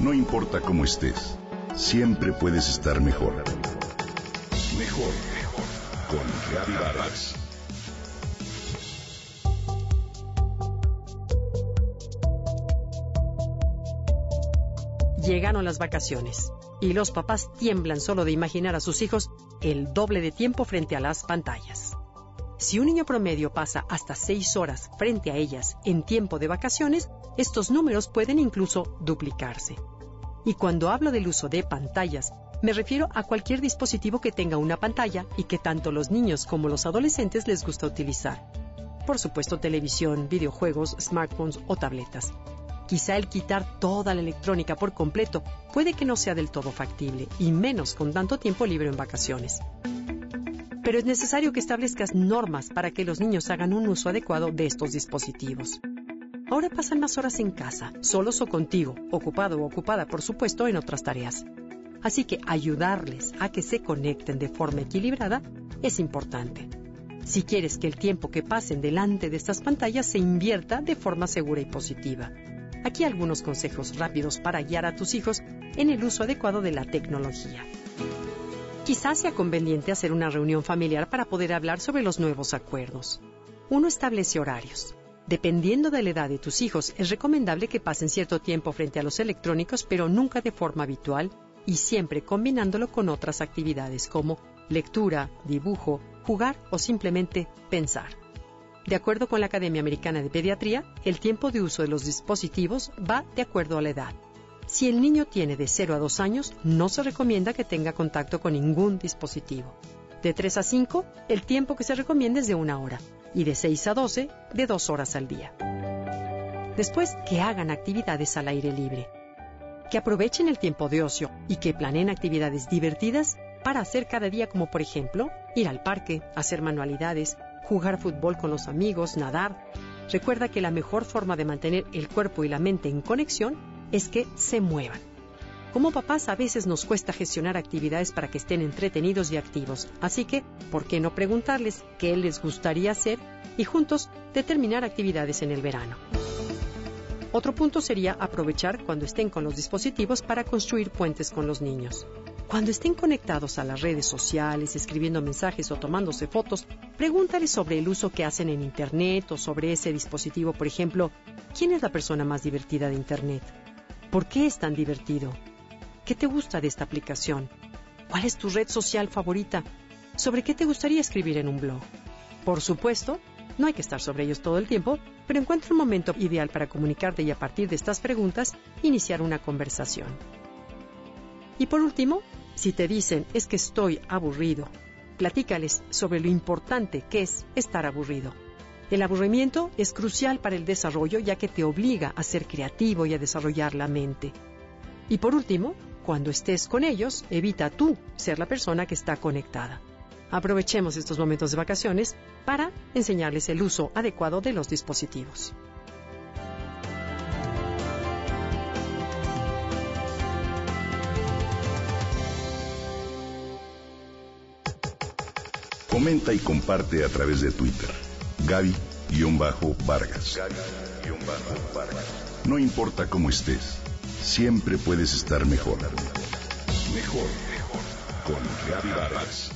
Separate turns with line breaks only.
No importa cómo estés, siempre puedes estar mejor. Mejor, mejor. Con Reavivadas.
Llegaron las vacaciones y los papás tiemblan solo de imaginar a sus hijos el doble de tiempo frente a las pantallas. Si un niño promedio pasa hasta seis horas frente a ellas en tiempo de vacaciones, estos números pueden incluso duplicarse. Y cuando hablo del uso de pantallas, me refiero a cualquier dispositivo que tenga una pantalla y que tanto los niños como los adolescentes les gusta utilizar. Por supuesto, televisión, videojuegos, smartphones o tabletas. Quizá el quitar toda la electrónica por completo puede que no sea del todo factible, y menos con tanto tiempo libre en vacaciones pero es necesario que establezcas normas para que los niños hagan un uso adecuado de estos dispositivos. Ahora pasan más horas en casa, solos o contigo, ocupado o ocupada, por supuesto, en otras tareas. Así que ayudarles a que se conecten de forma equilibrada es importante. Si quieres que el tiempo que pasen delante de estas pantallas se invierta de forma segura y positiva. Aquí algunos consejos rápidos para guiar a tus hijos en el uso adecuado de la tecnología. Quizás sea conveniente hacer una reunión familiar para poder hablar sobre los nuevos acuerdos. Uno establece horarios. Dependiendo de la edad de tus hijos, es recomendable que pasen cierto tiempo frente a los electrónicos, pero nunca de forma habitual y siempre combinándolo con otras actividades como lectura, dibujo, jugar o simplemente pensar. De acuerdo con la Academia Americana de Pediatría, el tiempo de uso de los dispositivos va de acuerdo a la edad. Si el niño tiene de 0 a 2 años, no se recomienda que tenga contacto con ningún dispositivo. De 3 a 5, el tiempo que se recomienda es de una hora. Y de 6 a 12, de 2 horas al día. Después, que hagan actividades al aire libre. Que aprovechen el tiempo de ocio y que planeen actividades divertidas para hacer cada día como por ejemplo ir al parque, hacer manualidades, jugar fútbol con los amigos, nadar. Recuerda que la mejor forma de mantener el cuerpo y la mente en conexión es que se muevan. Como papás a veces nos cuesta gestionar actividades para que estén entretenidos y activos, así que, ¿por qué no preguntarles qué les gustaría hacer y juntos determinar actividades en el verano? Otro punto sería aprovechar cuando estén con los dispositivos para construir puentes con los niños. Cuando estén conectados a las redes sociales, escribiendo mensajes o tomándose fotos, pregúntales sobre el uso que hacen en Internet o sobre ese dispositivo, por ejemplo, ¿quién es la persona más divertida de Internet? ¿Por qué es tan divertido? ¿Qué te gusta de esta aplicación? ¿Cuál es tu red social favorita? ¿Sobre qué te gustaría escribir en un blog? Por supuesto, no hay que estar sobre ellos todo el tiempo, pero encuentra un momento ideal para comunicarte y a partir de estas preguntas iniciar una conversación. Y por último, si te dicen es que estoy aburrido, platícales sobre lo importante que es estar aburrido. El aburrimiento es crucial para el desarrollo ya que te obliga a ser creativo y a desarrollar la mente. Y por último, cuando estés con ellos, evita tú ser la persona que está conectada. Aprovechemos estos momentos de vacaciones para enseñarles el uso adecuado de los dispositivos.
Comenta y comparte a través de Twitter. Gaby-Vargas. No importa cómo estés, siempre puedes estar mejor. Mejor, mejor. Con Gaby Vargas.